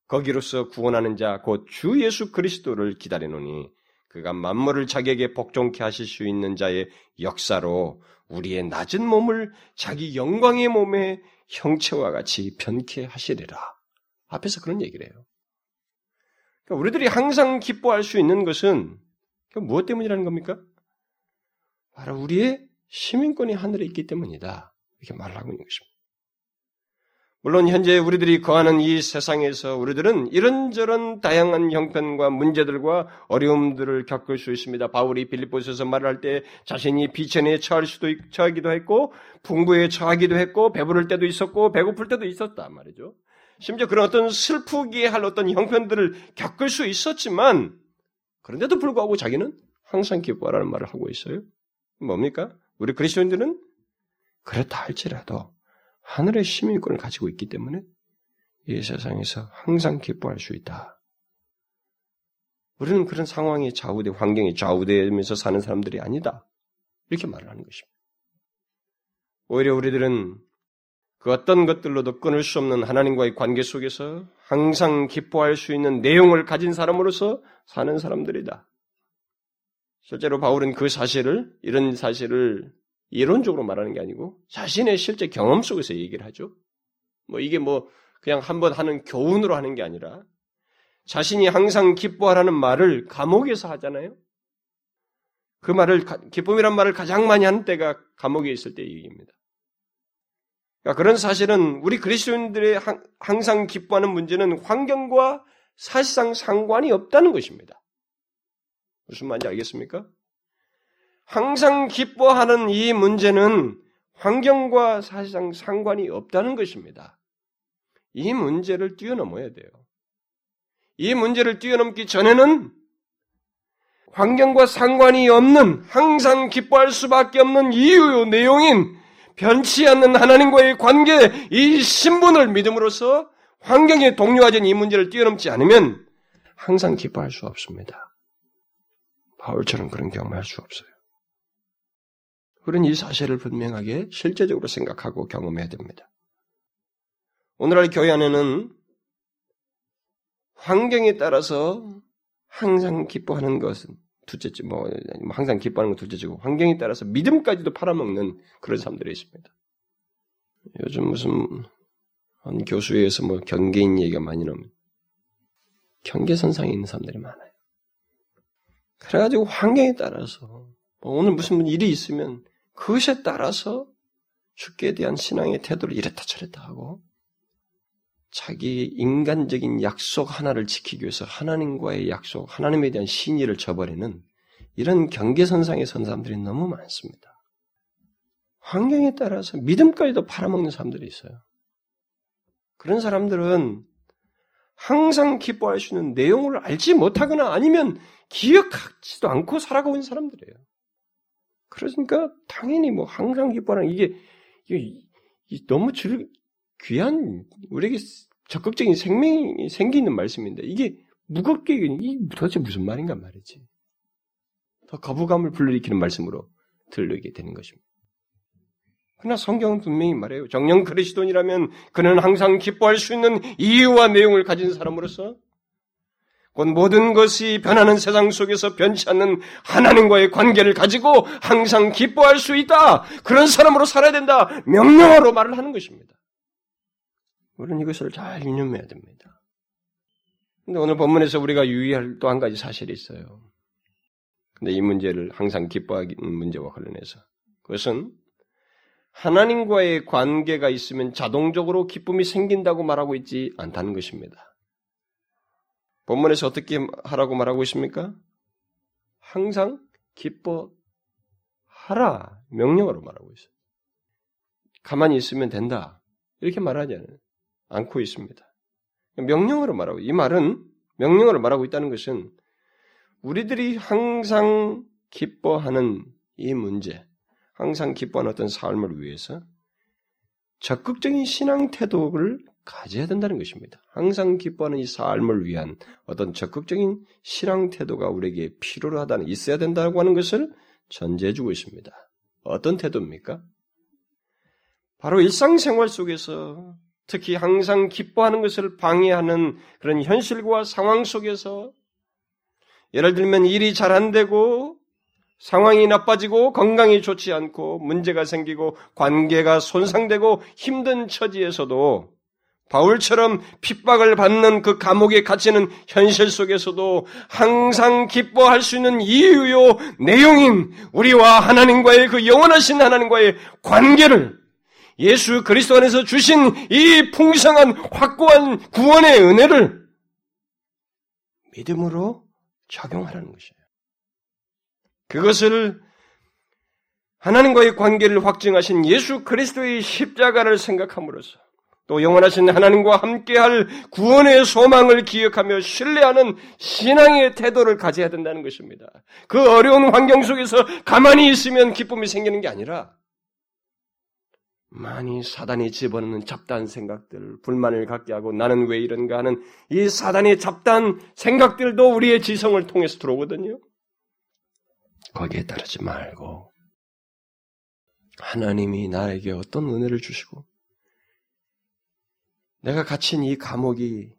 Speaker 1: 거기로서 구원하는 자 곧 주 예수 그리스도를 기다리노니 그가 만물을 자기에게 복종케 하실 수 있는 자의 역사로 우리의 낮은 몸을 자기 영광의 몸의 형체와 같이 변케 하시리라. 앞에서 그런 얘기를 해요. 그러니까 우리들이 항상 기뻐할 수 있는 것은 무엇 때문이라는 겁니까? 바로 우리의 시민권이 하늘에 있기 때문이다. 이렇게 말을 하고 있는 것입니다. 물론 현재 우리들이 거하는 이 세상에서 우리들은 이런저런 다양한 형편과 문제들과 어려움들을 겪을 수 있습니다. 바울이 빌립보서에서 말할 때 자신이 비천에 처할 수도 처하기도 했고 풍부에 처하기도 했고 배부를 때도 있었고 배고플 때도 있었다 말이죠. 심지어 그런 어떤 슬프게 할 어떤 형편들을 겪을 수 있었지만 그런데도 불구하고 자기는 항상 기뻐하라는 말을 하고 있어요. 뭡니까? 우리 그리스도인들은 그렇다 할지라도 하늘의 시민권을 가지고 있기 때문에 이 세상에서 항상 기뻐할 수 있다. 우리는 그런 상황이 좌우돼, 환경이 좌우되면서 사는 사람들이 아니다. 이렇게 말을 하는 것입니다. 오히려 우리들은 그 어떤 것들로도 끊을 수 없는 하나님과의 관계 속에서 항상 기뻐할 수 있는 내용을 가진 사람으로서 사는 사람들이다. 실제로 바울은 그 사실을, 이런 사실을 이론적으로 말하는 게 아니고 자신의 실제 경험 속에서 얘기를 하죠. 뭐 이게 뭐 그냥 한번 하는 교훈으로 하는 게 아니라 자신이 항상 기뻐하라는 말을 감옥에서 하잖아요. 그 말을 기쁨이란 말을 가장 많이 하는 때가 감옥에 있을 때 얘기입니다. 그러니까 그런 사실은 우리 그리스도인들의 항상 기뻐하는 문제는 환경과 사실상 상관이 없다는 것입니다. 무슨 말인지 알겠습니까? 항상 기뻐하는 이 문제는 환경과 사실상 상관이 없다는 것입니다. 이 문제를 뛰어넘어야 돼요. 이 문제를 뛰어넘기 전에는 환경과 상관이 없는 항상 기뻐할 수밖에 없는 이유요 내용인 변치 않는 하나님과의 관계 이 신분을 믿음으로써 환경에 동료하진 이 문제를 뛰어넘지 않으면 항상 기뻐할 수 없습니다. 바울처럼 그런 경험할 수 없어요. 우리는 이 사실을 분명하게 실제적으로 생각하고 경험해야 됩니다. 오늘날 교회 안에는 환경에 따라서 항상 기뻐하는 것은 둘째째, 뭐, 항상 기뻐하는 건 둘째치고, 환경에 따라서 믿음까지도 팔아먹는 그런 사람들이 있습니다. 요즘 무슨, 한 교수회에서 뭐 경계인 얘기가 많이 나옵니다. 경계선상에 있는 사람들이 많아요. 그래가지고 환경에 따라서, 뭐 오늘 무슨 일이 있으면 그것에 따라서 죽게 대한 신앙의 태도를 이랬다 저랬다 하고 자기 인간적인 약속 하나를 지키기 위해서 하나님과의 약속, 하나님에 대한 신의를 저버리는 이런 경계선상에 선 사람들이 너무 많습니다. 환경에 따라서 믿음까지도 팔아먹는 사람들이 있어요. 그런 사람들은 항상 기뻐할 수 있는 내용을 알지 못하거나 아니면 기억하지도 않고 살아가고 있는 사람들이에요. 그러니까 당연히 뭐 항상 기뻐하는 이게, 이게 너무 줄, 귀한 우리에게 적극적인 생명이 생기는 말씀인데 이게 무겁게 이 도대체 무슨 말인가 말이지. 더 거부감을 불러일으키는 말씀으로 들리게 되는 것입니다. 그러나 성경은 분명히 말해요. 정령 그리스도인이라면 그는 항상 기뻐할 수 있는 이유와 내용을 가진 사람으로서 곧 모든 것이 변하는 세상 속에서 변치 않는 하나님과의 관계를 가지고 항상 기뻐할 수 있다. 그런 사람으로 살아야 된다. 명령어로 말을 하는 것입니다. 우리는 이것을 잘 유념해야 됩니다. 근데 오늘 본문에서 우리가 유의할 또 한 가지 사실이 있어요. 근데 이 문제를 항상 기뻐하는 문제와 관련해서 그것은 하나님과의 관계가 있으면 자동적으로 기쁨이 생긴다고 말하고 있지 않다는 것입니다. 본문에서 어떻게 하라고 말하고 있습니까? 항상 기뻐하라 명령어로 말하고 있어요. 가만히 있으면 된다 이렇게 말하지 않고 있습니다. 명령어로 말하고 이 말은 명령어로 말하고 있다는 것은 우리들이 항상 기뻐하는 이 문제, 항상 기뻐하는 어떤 삶을 위해서 적극적인 신앙 태도를 가져야 된다는 것입니다. 항상 기뻐하는 이 삶을 위한 어떤 적극적인 신앙 태도가 우리에게 필요로 하다는 있어야 된다고 하는 것을 전제해 주고 있습니다. 어떤 태도입니까? 바로 일상생활 속에서 특히 항상 기뻐하는 것을 방해하는 그런 현실과 상황 속에서 예를 들면 일이 잘 안 되고 상황이 나빠지고 건강이 좋지 않고 문제가 생기고 관계가 손상되고 힘든 처지에서도 바울처럼 핍박을 받는 그 감옥에 갇히는 현실 속에서도 항상 기뻐할 수 있는 이유요 내용인 우리와 하나님과의 그 영원하신 하나님과의 관계를 예수 그리스도 안에서 주신 이 풍성한 확고한 구원의 은혜를 믿음으로 적용하라는 것이에요. 그것을 하나님과의 관계를 확증하신 예수 그리스도의 십자가를 생각함으로써 또 영원하신 하나님과 함께할 구원의 소망을 기억하며 신뢰하는 신앙의 태도를 가져야 된다는 것입니다. 그 어려운 환경 속에서 가만히 있으면 기쁨이 생기는 게 아니라 많이 사단이 집어넣는 잡다한 생각들, 불만을 갖게 하고 나는 왜 이런가 하는 이 사단의 잡다한 생각들도 우리의 지성을 통해서 들어오거든요. 거기에 따르지 말고 하나님이 나에게 어떤 은혜를 주시고 내가 갇힌 이 감옥이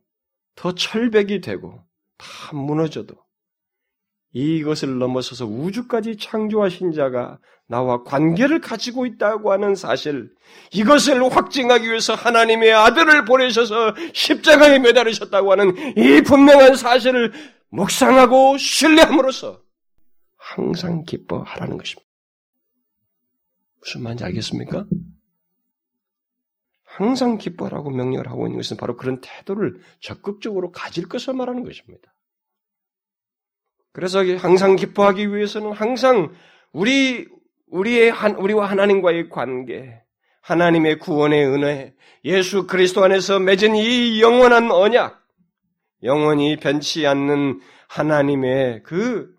Speaker 1: 더 철벽이 되고 다 무너져도 이것을 넘어서서 우주까지 창조하신 자가 나와 관계를 가지고 있다고 하는 사실, 이것을 확증하기 위해서 하나님의 아들을 보내셔서 십자가에 매달으셨다고 하는 이 분명한 사실을 묵상하고 신뢰함으로써 항상 기뻐하라는 것입니다. 무슨 말인지 알겠습니까? 항상 기뻐하라고 명령을 하고 있는 것은 바로 그런 태도를 적극적으로 가질 것을 말하는 것입니다. 그래서 항상 기뻐하기 위해서는 항상 우리 우리의 한, 우리와 하나님과의 관계, 하나님의 구원의 은혜, 예수 그리스도 안에서 맺은 이 영원한 언약, 영원히 변치 않는 하나님의 그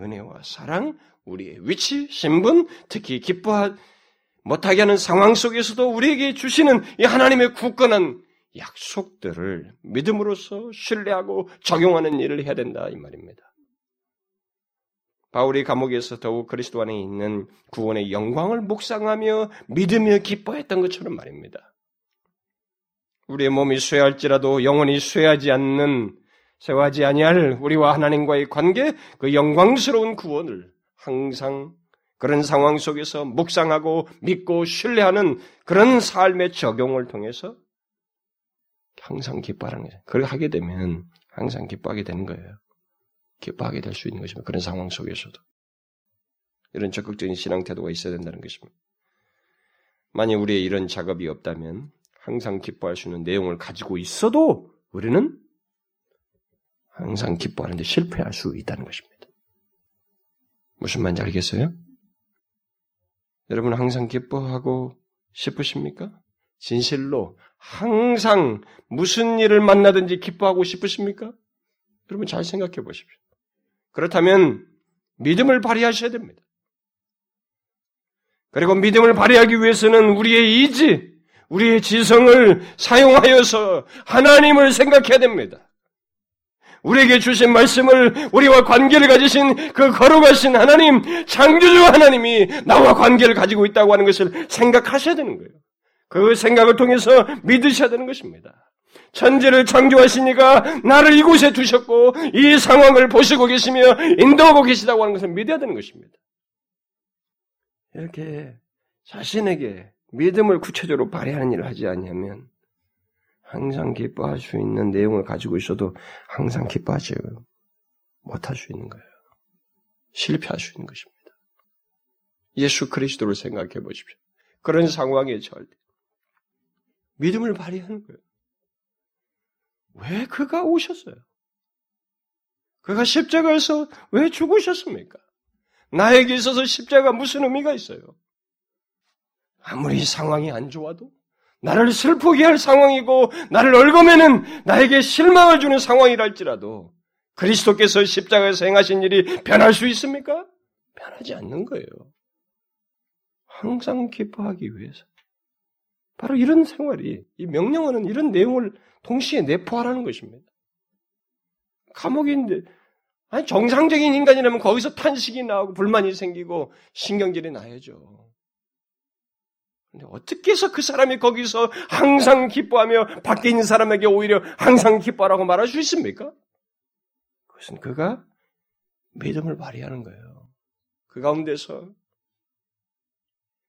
Speaker 1: 은혜와 사랑, 우리의 위치, 신분, 특히 기뻐하 못하게 하는 상황 속에서도 우리에게 주시는 이 하나님의 굳건한 약속들을 믿음으로써 신뢰하고 적용하는 일을 해야 된다 이 말입니다. 바울이 감옥에서 더욱 그리스도 안에 있는 구원의 영광을 묵상하며 믿으며 기뻐했던 것처럼 말입니다. 우리의 몸이 쇠할지라도 영원히 쇠하지 않는 쇠하지 아니할 우리와 하나님과의 관계, 그 영광스러운 구원을 항상 그런 상황 속에서 묵상하고 믿고 신뢰하는 그런 삶의 적용을 통해서 항상 기뻐하는 거예요. 그렇게 하게 되면 항상 기뻐하게 되는 거예요. 기뻐하게 될 수 있는 것입니다. 그런 상황 속에서도. 이런 적극적인 신앙 태도가 있어야 된다는 것입니다. 만약 우리의 이런 작업이 없다면 항상 기뻐할 수 있는 내용을 가지고 있어도 우리는 항상 기뻐하는데 실패할 수 있다는 것입니다. 무슨 말인지 알겠어요? 여러분 항상 기뻐하고 싶으십니까? 진실로 항상 무슨 일을 만나든지 기뻐하고 싶으십니까? 여러분 잘 생각해 보십시오. 그렇다면 믿음을 발휘하셔야 됩니다. 그리고 믿음을 발휘하기 위해서는 우리의 의지, 우리의 지성을 사용하여서 하나님을 생각해야 됩니다. 우리에게 주신 말씀을 우리와 관계를 가지신 그 거룩하신 하나님, 창조주 하나님이 나와 관계를 가지고 있다고 하는 것을 생각하셔야 되는 거예요. 그 생각을 통해서 믿으셔야 되는 것입니다. 천지를 창조하시니까 나를 이곳에 두셨고 이 상황을 보시고 계시며 인도하고 계시다고 하는 것을 믿어야 되는 것입니다. 이렇게 자신에게 믿음을 구체적으로 발휘하는 일을 하지 않냐면 항상 기뻐할 수 있는 내용을 가지고 있어도 항상 기뻐하지 못할 수 있는 거예요. 실패할 수 있는 것입니다. 예수 그리스도를 생각해 보십시오. 그런 상황에 절대 믿음을 발휘하는 거예요. 왜 그가 오셨어요? 그가 십자가에서 왜 죽으셨습니까? 나에게 있어서 십자가 무슨 의미가 있어요? 아무리 상황이 안 좋아도 나를 슬프게 할 상황이고 나를 얽어매는 나에게 실망을 주는 상황이랄지라도 그리스도께서 십자가에서 행하신 일이 변할 수 있습니까? 변하지 않는 거예요. 항상 기뻐하기 위해서. 바로 이런 생활이 이 명령어는 이런 내용을 동시에 내포하라는 것입니다. 감옥인데 아니 정상적인 인간이라면 거기서 탄식이 나오고 불만이 생기고 신경질이 나야죠. 근데 어떻게 해서 그 사람이 거기서 항상 기뻐하며 밖에 있는 사람에게 오히려 항상 기뻐하라고 말할 수 있습니까? 그것은 그가 믿음을 발휘하는 거예요. 그 가운데서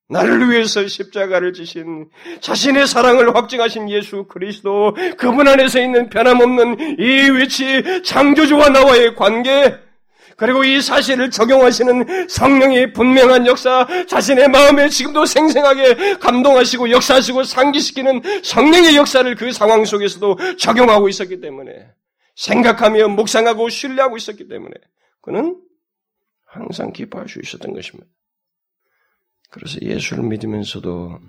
Speaker 1: 나를 위해서 십자가를 지신 자신의 사랑을 확증하신 예수 그리스도 그분 안에서 있는 변함없는 이 위치 창조주와 나와의 관계 그리고 이 사실을 적용하시는 성령의 분명한 역사 자신의 마음에 지금도 생생하게 감동하시고 역사하시고 상기시키는 성령의 역사를 그 상황 속에서도 적용하고 있었기 때문에 생각하며 묵상하고 신뢰하고 있었기 때문에 그는 항상 기뻐할 수 있었던 것입니다. 그래서 예수를 믿으면서도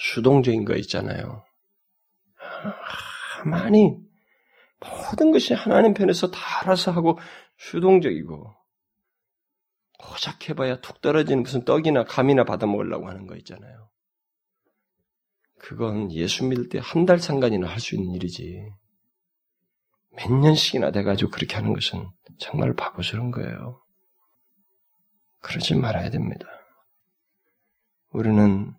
Speaker 1: 수동적인 거 있잖아요. 많이 모든 것이 하나님 편에서 다 알아서 하고 수동적이고 고작 해봐야 툭 떨어지는 무슨 떡이나 감이나 받아 먹으려고 하는 거 있잖아요. 그건 예수 믿을 때 한 달 상관이나 할 수 있는 일이지. 몇 년씩이나 돼가지고 그렇게 하는 것은 정말 바보스러운 거예요. 그러지 말아야 됩니다. 우리는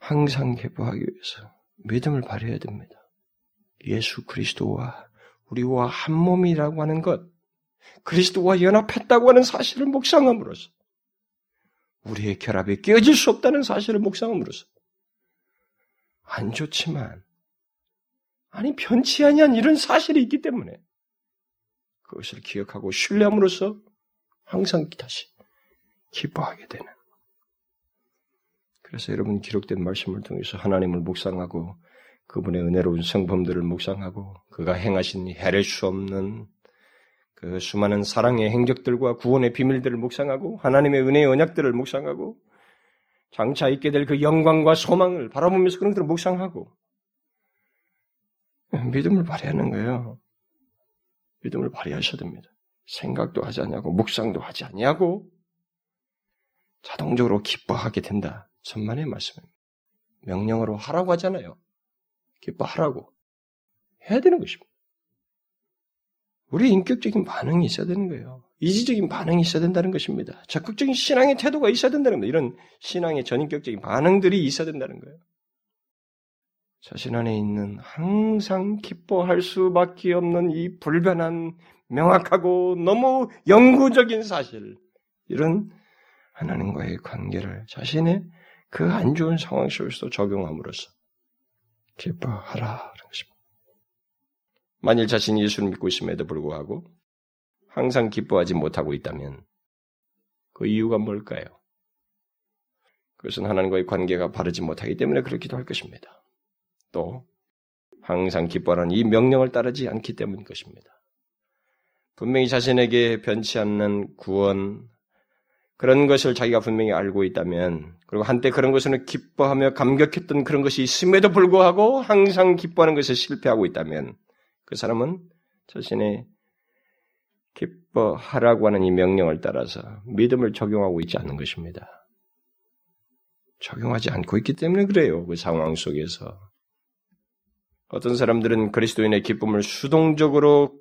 Speaker 1: 항상 기뻐하기 위해서 믿음을 발휘해야 됩니다. 예수 그리스도와 우리와 한 몸이라고 하는 것, 그리스도와 연합했다고 하는 사실을 묵상함으로써 우리의 결합이 깨어질 수 없다는 사실을 묵상함으로써 안 좋지만 아니 변치 아니한 이런 사실이 있기 때문에 그것을 기억하고 신뢰함으로써 항상 다시 기뻐하게 되는. 그래서 여러분 기록된 말씀을 통해서 하나님을 묵상하고 그분의 은혜로운 성품들을 묵상하고 그가 행하신 해낼 수 없는 그 수많은 사랑의 행적들과 구원의 비밀들을 묵상하고 하나님의 은혜의 언약들을 묵상하고 장차 있게 될 그 영광과 소망을 바라보면서 그런 것들을 묵상하고 믿음을 발휘하는 거예요. 믿음을 발휘하셔야 됩니다. 생각도 하지 않냐고 묵상도 하지 않냐고 자동적으로 기뻐하게 된다. 천만의 말씀입니다. 명령으로 하라고 하잖아요. 기뻐하라고. 해야 되는 것입니다. 우리 인격적인 반응이 있어야 되는 거예요. 이지적인 반응이 있어야 된다는 것입니다. 적극적인 신앙의 태도가 있어야 된다는 겁니다. 이런 신앙의 전인격적인 반응들이 있어야 된다는 거예요. 자신 안에 있는 항상 기뻐할 수밖에 없는 이 불변한 명확하고 너무 영구적인 사실, 이런 하나님과의 관계를 자신의 그 안 좋은 상황 속에서 적용함으로써 기뻐하라. 것입니다. 만일 자신이 예수를 믿고 있음에도 불구하고 항상 기뻐하지 못하고 있다면 그 이유가 뭘까요? 그것은 하나님과의 관계가 바르지 못하기 때문에 그렇기도 할 것입니다. 또 항상 기뻐하는 이 명령을 따르지 않기 때문인 것입니다. 분명히 자신에게 변치 않는 구원, 그런 것을 자기가 분명히 알고 있다면, 그리고 한때 그런 것을 기뻐하며 감격했던 그런 것이 있음에도 불구하고 항상 기뻐하는 것에 실패하고 있다면, 그 사람은 자신의 기뻐하라고 하는 이 명령을 따라서 믿음을 적용하고 있지 않는 것입니다. 적용하지 않고 있기 때문에 그래요. 그 상황 속에서. 어떤 사람들은 그리스도인의 기쁨을 수동적으로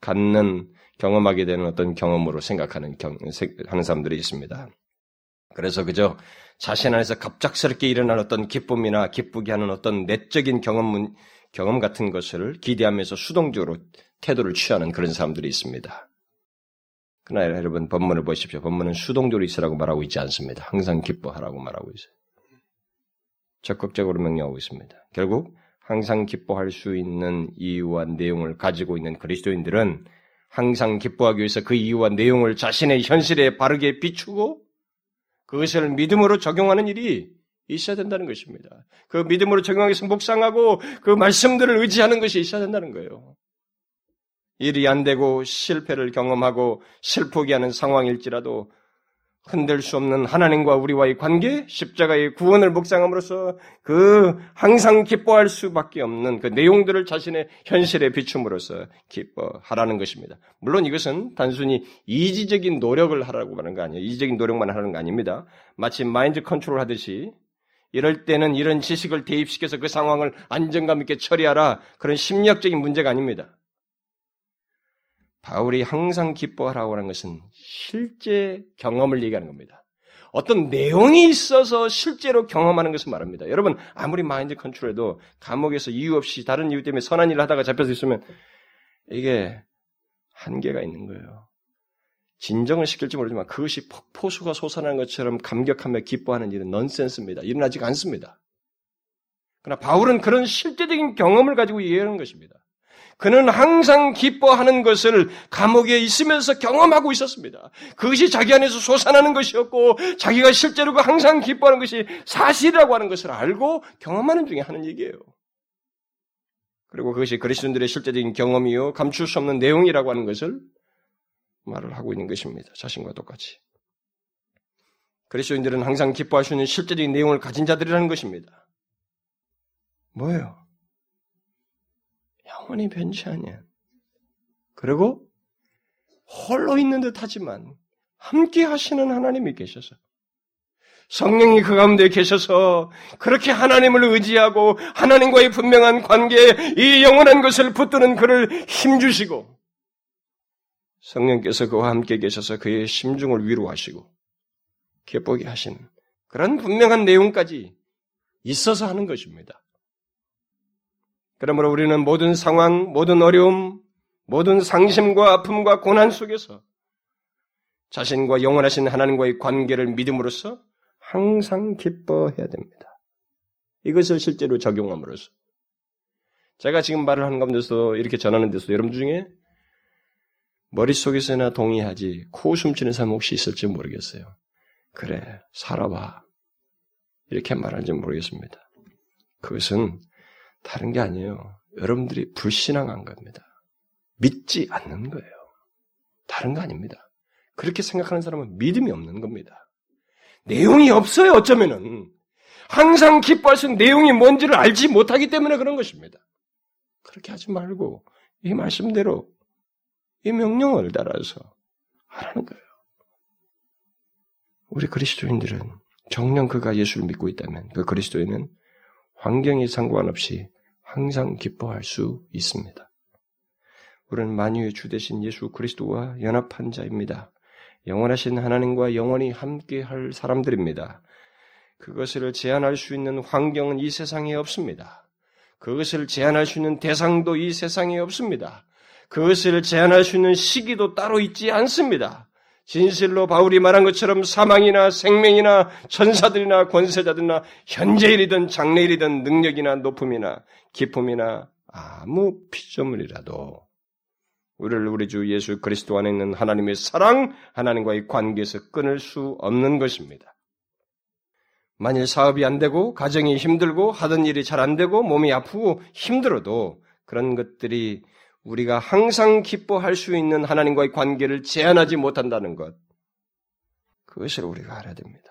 Speaker 1: 갖는 경험하게 되는 어떤 경험으로 생각하는 경, 하는 사람들이 있습니다. 그래서 그저 자신 안에서 갑작스럽게 일어난 어떤 기쁨이나 기쁘게 하는 어떤 내적인 경험, 경험 같은 것을 기대하면서 수동적으로 태도를 취하는 그런 사람들이 있습니다. 그러나 여러분 본문을 보십시오. 본문은 수동적으로 있으라고 말하고 있지 않습니다. 항상 기뻐하라고 말하고 있어요. 적극적으로 명령하고 있습니다. 결국 항상 기뻐할 수 있는 이유와 내용을 가지고 있는 그리스도인들은 항상 기뻐하기 위해서 그 이유와 내용을 자신의 현실에 바르게 비추고 그것을 믿음으로 적용하는 일이 있어야 된다는 것입니다. 그 믿음으로 위해서 묵상하고 그 말씀들을 의지하는 것이 있어야 된다는 거예요. 일이 안 되고 실패를 경험하고 슬프게 하는 상황일지라도 흔들 수 없는 하나님과 우리와의 관계, 십자가의 구원을 묵상함으로써 그 항상 기뻐할 수밖에 없는 그 내용들을 자신의 현실에 비춤으로써 기뻐하라는 것입니다. 물론 이것은 단순히 이지적인 노력을 하라고 하는 거 아니에요. 이지적인 노력만 하는 거 아닙니다. 마치 마인드 컨트롤 하듯이 이럴 때는 이런 지식을 대입시켜서 그 상황을 안정감 있게 처리하라 그런 심리학적인 문제가 아닙니다. 바울이 항상 기뻐하라고 하는 것은 실제 경험을 얘기하는 겁니다. 어떤 내용이 있어서 실제로 경험하는 것을 말합니다. 여러분, 아무리 마인드 컨트롤해도 감옥에서 이유 없이 다른 이유 때문에 선한 일을 하다가 잡혀서 있으면 이게 한계가 있는 거예요. 진정을 시킬지 모르지만 그것이 폭포수가 솟아나는 것처럼 감격하며 기뻐하는 일은 넌센스입니다. 일어나지가 않습니다. 그러나 바울은 그런 실제적인 경험을 가지고 이해하는 것입니다. 그는 항상 기뻐하는 것을 감옥에 있으면서 경험하고 있었습니다. 그것이 자기 안에서 솟아나는 것이었고 자기가 실제로 그 항상 기뻐하는 것이 사실이라고 하는 것을 알고 경험하는 중에 하는 얘기예요. 그리고 그것이 그리스도인들의 실제적인 경험이요 감출 수 없는 내용이라고 하는 것을 말을 하고 있는 것입니다. 자신과 똑같이. 그리스도인들은 항상 기뻐할 수 있는 실제적인 내용을 가진 자들이라는 것입니다. 뭐예요? 영원히 변치 아니야. 그리고 홀로 있는 듯 하지만 함께 하시는 하나님이 계셔서 성령이 그 가운데 계셔서 그렇게 하나님을 의지하고 하나님과의 분명한 관계에 이 영원한 것을 붙드는 그를 힘주시고 성령께서 그와 함께 계셔서 그의 심중을 위로하시고 기쁘게 하신 그런 분명한 내용까지 있어서 하는 것입니다. 그러므로 우리는 모든 상황, 모든 어려움, 모든 상심과 아픔과 고난 속에서 자신과 영원하신 하나님과의 관계를 믿음으로써 항상 기뻐해야 됩니다. 이것을 실제로 적용함으로써 제가 지금 말을 하는 가운데서 이렇게 전하는 데서 여러분 중에 머릿속에서나 동의하지 코 숨치는 사람 혹시 있을지 모르겠어요. 그래 살아봐 이렇게 말하는지 모르겠습니다. 그것은 다른 게 아니에요. 여러분들이 불신앙한 겁니다. 믿지 않는 거예요. 다른 거 아닙니다. 그렇게 생각하는 사람은 믿음이 없는 겁니다. 내용이 없어요, 어쩌면은. 항상 기뻐할 수 있는 내용이 뭔지를 알지 못하기 때문에 그런 것입니다. 그렇게 하지 말고, 이 말씀대로, 이 명령을 따라서 하라는 거예요. 우리 그리스도인들은 정녕 그가 예수를 믿고 있다면 그 그리스도인은 환경에 상관없이 항상 기뻐할 수 있습니다. 우리는 만유의 주 대신 예수 그리스도와 연합한 자입니다. 영원하신 하나님과 영원히 함께 할 사람들입니다. 그것을 제한할 수 있는 환경은 이 세상에 없습니다. 그것을 제한할 수 있는 대상도 이 세상에 없습니다. 그것을 제한할 수 있는 시기도 따로 있지 않습니다. 진실로 바울이 말한 것처럼 사망이나 생명이나 천사들이나 권세자들이나 현재일이든 장래일이든 능력이나 높음이나 기쁨이나 아무 피조물이라도 우리를 우리 주 예수 그리스도 안에 있는 하나님의 사랑, 하나님과의 관계에서 끊을 수 없는 것입니다. 만일 사업이 안 되고 가정이 힘들고 하던 일이 잘 안 되고 몸이 아프고 힘들어도 그런 것들이 우리가 항상 기뻐할 수 있는 하나님과의 관계를 제한하지 못한다는 것. 그것을 우리가 알아야 됩니다.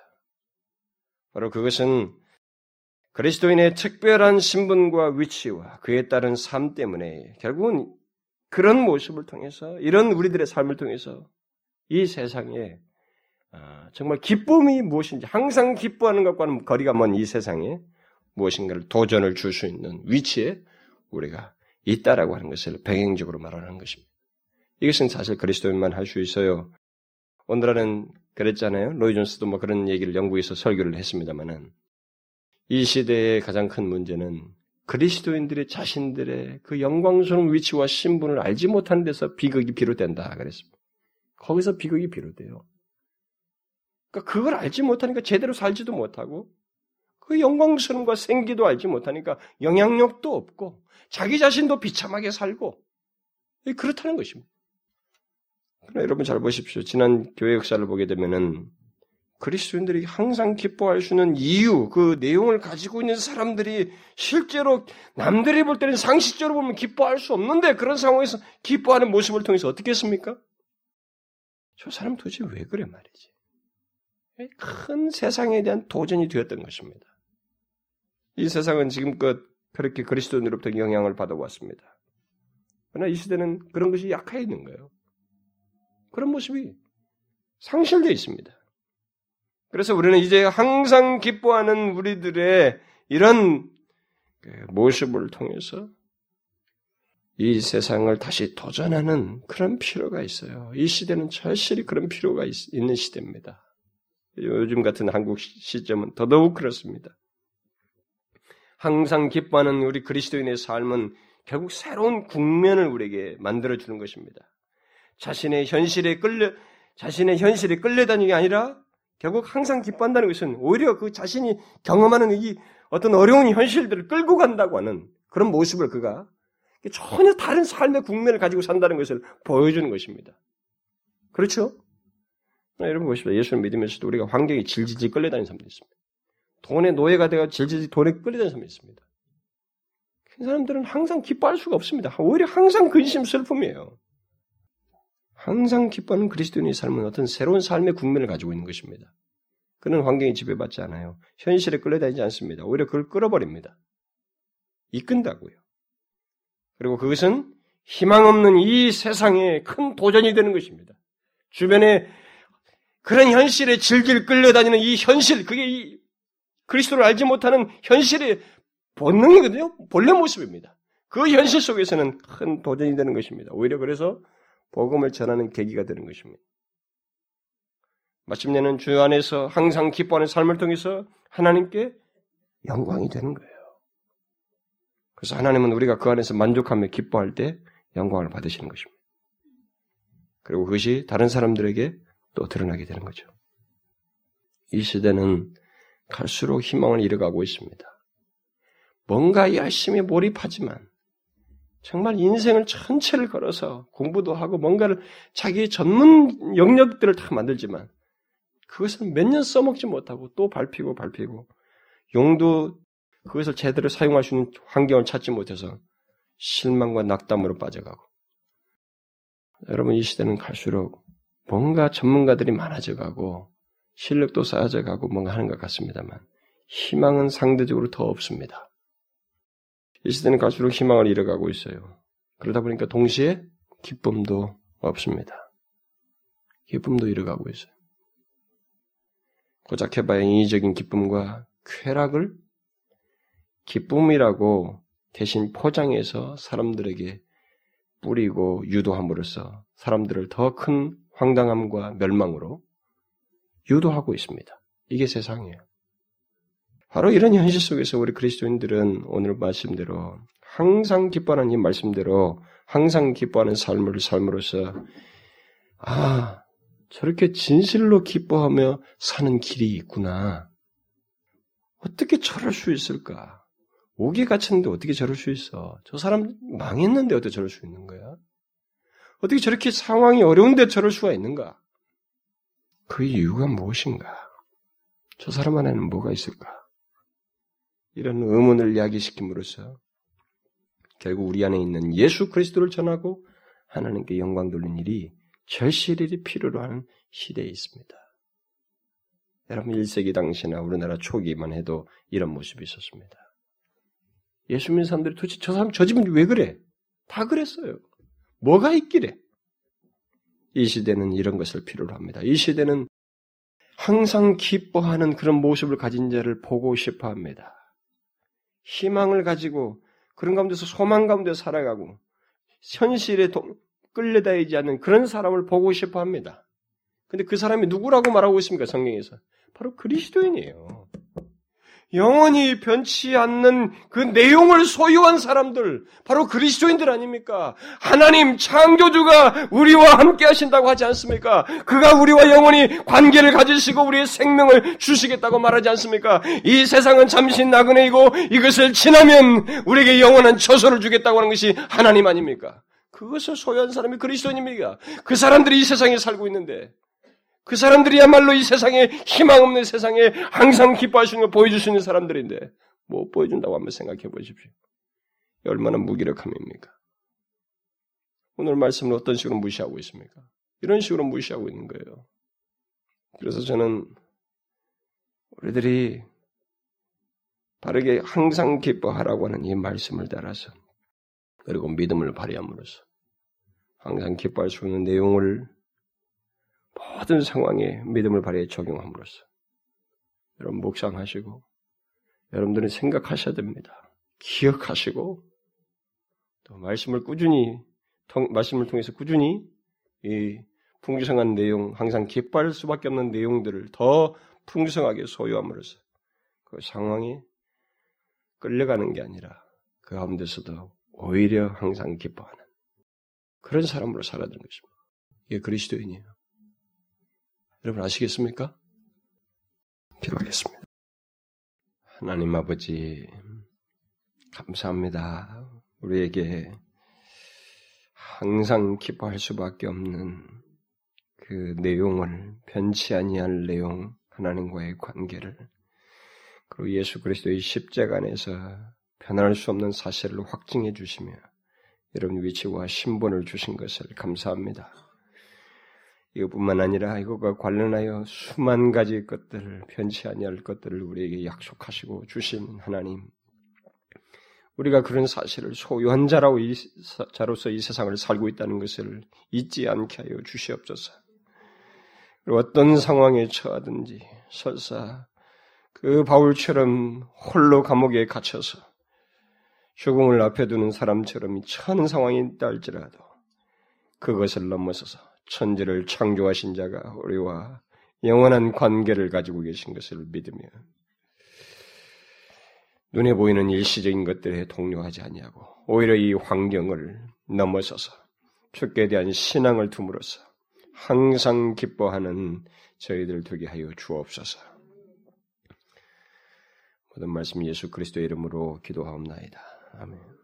Speaker 1: 바로 그것은 그리스도인의 특별한 신분과 위치와 그에 따른 삶 때문에 결국은 그런 모습을 통해서 이런 우리들의 삶을 통해서 이 세상에 아, 정말 기쁨이 무엇인지 항상 기뻐하는 것과는 거리가 먼 이 세상에 무엇인가를 도전을 줄 수 있는 위치에 우리가 있다라고 하는 것을 배경적으로 말하는 것입니다. 이것은 사실 그리스도인만 할 수 있어요. 오늘날은 그랬잖아요. 로이 존스도 뭐 그런 얘기를 영국에서 설교를 했습니다만은 이 시대의 가장 큰 문제는 그리스도인들의 자신들의 그 영광스러운 위치와 신분을 알지 못하는 데서 비극이 비롯된다 그랬습니다. 거기서 비극이 비롯돼요. 그러니까 그걸 알지 못하니까 제대로 살지도 못하고 그 영광스러움과 생기도 알지 못하니까 영향력도 없고 자기 자신도 비참하게 살고 그렇다는 것입니다. 그러나 여러분 잘 보십시오. 지난 교회 역사를 보게 되면은 그리스도인들이 항상 기뻐할 수 있는 이유, 그 내용을 가지고 있는 사람들이 실제로 남들이 볼 때는 상식적으로 보면 기뻐할 수 없는데 그런 상황에서 기뻐하는 모습을 통해서 어떻게 했습니까? 저 사람 도대체 왜 그래 말이지. 큰 세상에 대한 도전이 되었던 것입니다. 이 세상은 지금껏 그렇게 그리스도인으로부터 영향을 받아왔습니다. 그러나 이 시대는 그런 것이 약해 있는 거예요. 그런 모습이 상실되어 있습니다. 그래서 우리는 이제 항상 기뻐하는 우리들의 이런 그 모습을 통해서 이 세상을 다시 도전하는 그런 필요가 있어요. 이 시대는 절실히 그런 필요가 있, 는 시대입니다. 요즘 같은 한국 시점은 더더욱 그렇습니다. 항상 기뻐하는 우리 그리스도인의 삶은 결국 새로운 국면을 우리에게 만들어 주는 것입니다. 자신의 현실에 끌려 자신의 현실에 끌려다니는 게 아니라 결국 항상 기뻐한다는 것은 오히려 그 자신이 경험하는 이 어떤 어려운 현실들을 끌고 간다고 하는 그런 모습을 그가 전혀 다른 삶의 국면을 가지고 산다는 것을 보여주는 것입니다. 그렇죠? 여러분 보십시오. 예수를 믿으면서도 우리가 환경에 질질질 끌려다니는 사람도 있습니다. 돈의 노예가 되어 질질 돈에 끌려다니는 사람도 있습니다. 그 사람들은 항상 기뻐할 수가 없습니다. 오히려 항상 근심 슬픔이에요. 항상 기뻐하는 그리스도인의 삶은 어떤 새로운 삶의 국면을 가지고 있는 것입니다. 그는 환경에 지배받지 않아요. 현실에 끌려다니지 않습니다. 오히려 그걸 끌어버립니다. 이끈다고요. 그리고 그것은 희망 없는 이 세상에 큰 도전이 되는 것입니다. 주변에 그런 현실에 질질 끌려다니는 이 현실, 그게 이 그리스도를 알지 못하는 현실의 본능이거든요. 본래 모습입니다. 그 현실 속에서는 큰 도전이 되는 것입니다. 오히려 그래서 복음을 전하는 계기가 되는 것입니다. 마침내는 주 안에서 항상 기뻐하는 삶을 통해서 하나님께 영광이 되는 거예요. 그래서 하나님은 우리가 그 안에서 만족하며 기뻐할 때 영광을 받으시는 것입니다. 그리고 그것이 다른 사람들에게 또 드러나게 되는 거죠. 이 시대는 갈수록 희망을 잃어가고 있습니다. 뭔가 열심히 몰입하지만 정말 인생을 전체를 걸어서 공부도 하고 뭔가를 자기 전문 영역들을 다 만들지만 그것을 몇년 써먹지 못하고 또 밟히고 밟히고 용도 그것을 제대로 사용할 수 있는 환경을 찾지 못해서 실망과 낙담으로 빠져가고 여러분 이 시대는 갈수록 뭔가 전문가들이 많아져 가고 실력도 쌓아져 가고 뭔가 하는 것 같습니다만 희망은 상대적으로 더 없습니다. 이 시대는 갈수록 희망을 잃어가고 있어요. 그러다 보니까 동시에 기쁨도 없습니다. 기쁨도 잃어가고 있어요. 고작 해봐야 인위적인 기쁨과 쾌락을 기쁨이라고 대신 포장해서 사람들에게 뿌리고 유도함으로써 사람들을 더 큰 황당함과 멸망으로 유도하고 있습니다. 이게 세상이에요. 바로 이런 현실 속에서 우리 그리스도인들은 오늘 말씀대로 항상 기뻐하는 이 말씀대로 항상 기뻐하는 삶을 삶으로써 아 저렇게 진실로 기뻐하며 사는 길이 있구나. 어떻게 저럴 수 있을까? 오기 갇혔는데 어떻게 저럴 수 있어? 저 사람 망했는데 어떻게 저럴 수 있는 거야? 어떻게 저렇게 상황이 어려운데 저럴 수가 있는가? 그 이유가 무엇인가? 저 사람 안에는 뭐가 있을까? 이런 의문을 야기시킴으로써 결국 우리 안에 있는 예수 그리스도를 전하고 하나님께 영광 돌리는 일이 절실히 필요로 하는 시대에 있습니다. 여러분 1세기 당시나 우리나라 초기만 해도 이런 모습이 있었습니다. 예수 믿는 사람들이 도대체 저 사람 저 집은 왜 그래? 다 그랬어요. 뭐가 있기래? 이 시대는 이런 것을 필요로 합니다. 이 시대는 항상 기뻐하는 그런 모습을 가진 자를 보고 싶어 합니다. 희망을 가지고 그런 가운데서 소망 가운데 살아가고 현실에 끌려다니지 않는 그런 사람을 보고 싶어 합니다. 근데 그 사람이 누구라고 말하고 있습니까? 성경에서. 바로 그리스도인이에요. 영원히 변치 않는 그 내용을 소유한 사람들, 바로 그리스도인들 아닙니까? 하나님 창조주가 우리와 함께 하신다고 하지 않습니까? 그가 우리와 영원히 관계를 가지시고 우리의 생명을 주시겠다고 말하지 않습니까? 이 세상은 잠시 나그네이고 이것을 지나면 우리에게 영원한 처소를 주겠다고 하는 것이 하나님 아닙니까? 그것을 소유한 사람이 그리스도인입니다. 그 사람들이 이 세상에 살고 있는데 그 사람들이야말로 이 세상에 희망 없는 세상에 항상 있는 걸 보여줄 수 있는 사람들인데 못 보여준다고 한번 생각해 보십시오. 얼마나 무기력함입니까? 오늘 말씀을 어떤 식으로 무시하고 있습니까? 이런 식으로 무시하고 있는 거예요. 그래서 저는 우리들이 바르게 항상 기뻐하라고 하는 이 말씀을 따라서 그리고 믿음을 발휘함으로써 항상 기뻐할 수 있는 내용을 모든 상황에 믿음을 발휘해 적용함으로써 여러분 묵상하시고 여러분들은 생각하셔야 됩니다. 기억하시고 또 말씀을 꾸준히 통, 말씀을 통해서 꾸준히 이 풍성한 내용, 항상 기뻐할 수밖에 없는 내용들을 더 풍성하게 소유함으로써 그 상황이 끌려가는 게 아니라 그 가운데서도 오히려 항상 기뻐하는 그런 사람으로 살아야 되는 것입니다. 이게 그리스도인이에요. 여러분 아시겠습니까? 기도하겠습니다. 하나님 아버지, 감사합니다. 우리에게 항상 기뻐할 수밖에 없는 그 내용을 변치 아니할 내용, 하나님과의 관계를 그리고 예수 그리스도의 십자가 안에서 변할 수 없는 사실을 확증해 주시며 여러분 위치와 신분을 주신 것을 감사합니다. 이것뿐만 아니라 이것과 관련하여 수만 가지 것들을 변치 아니할 것들을 우리에게 약속하시고 주신 하나님. 우리가 그런 사실을 소유한 자라고 이, 자로서 이 세상을 살고 있다는 것을 잊지 않게 하여 주시옵소서. 어떤 상황에 처하든지 설사 그 바울처럼 홀로 감옥에 갇혀서 죽음을 앞에 두는 사람처럼 처한 상황이 있다 할지라도 그것을 넘어서서 천지를 창조하신 자가 우리와 영원한 관계를 가지고 계신 것을 믿으며 눈에 보이는 일시적인 것들에 동요하지 아니하고 오히려 이 환경을 넘어서서 주께 대한 신앙을 둠으로써 항상 기뻐하는 저희들 되게 하여 주옵소서. 모든 말씀 예수 그리스도의 이름으로 기도하옵나이다. 아멘.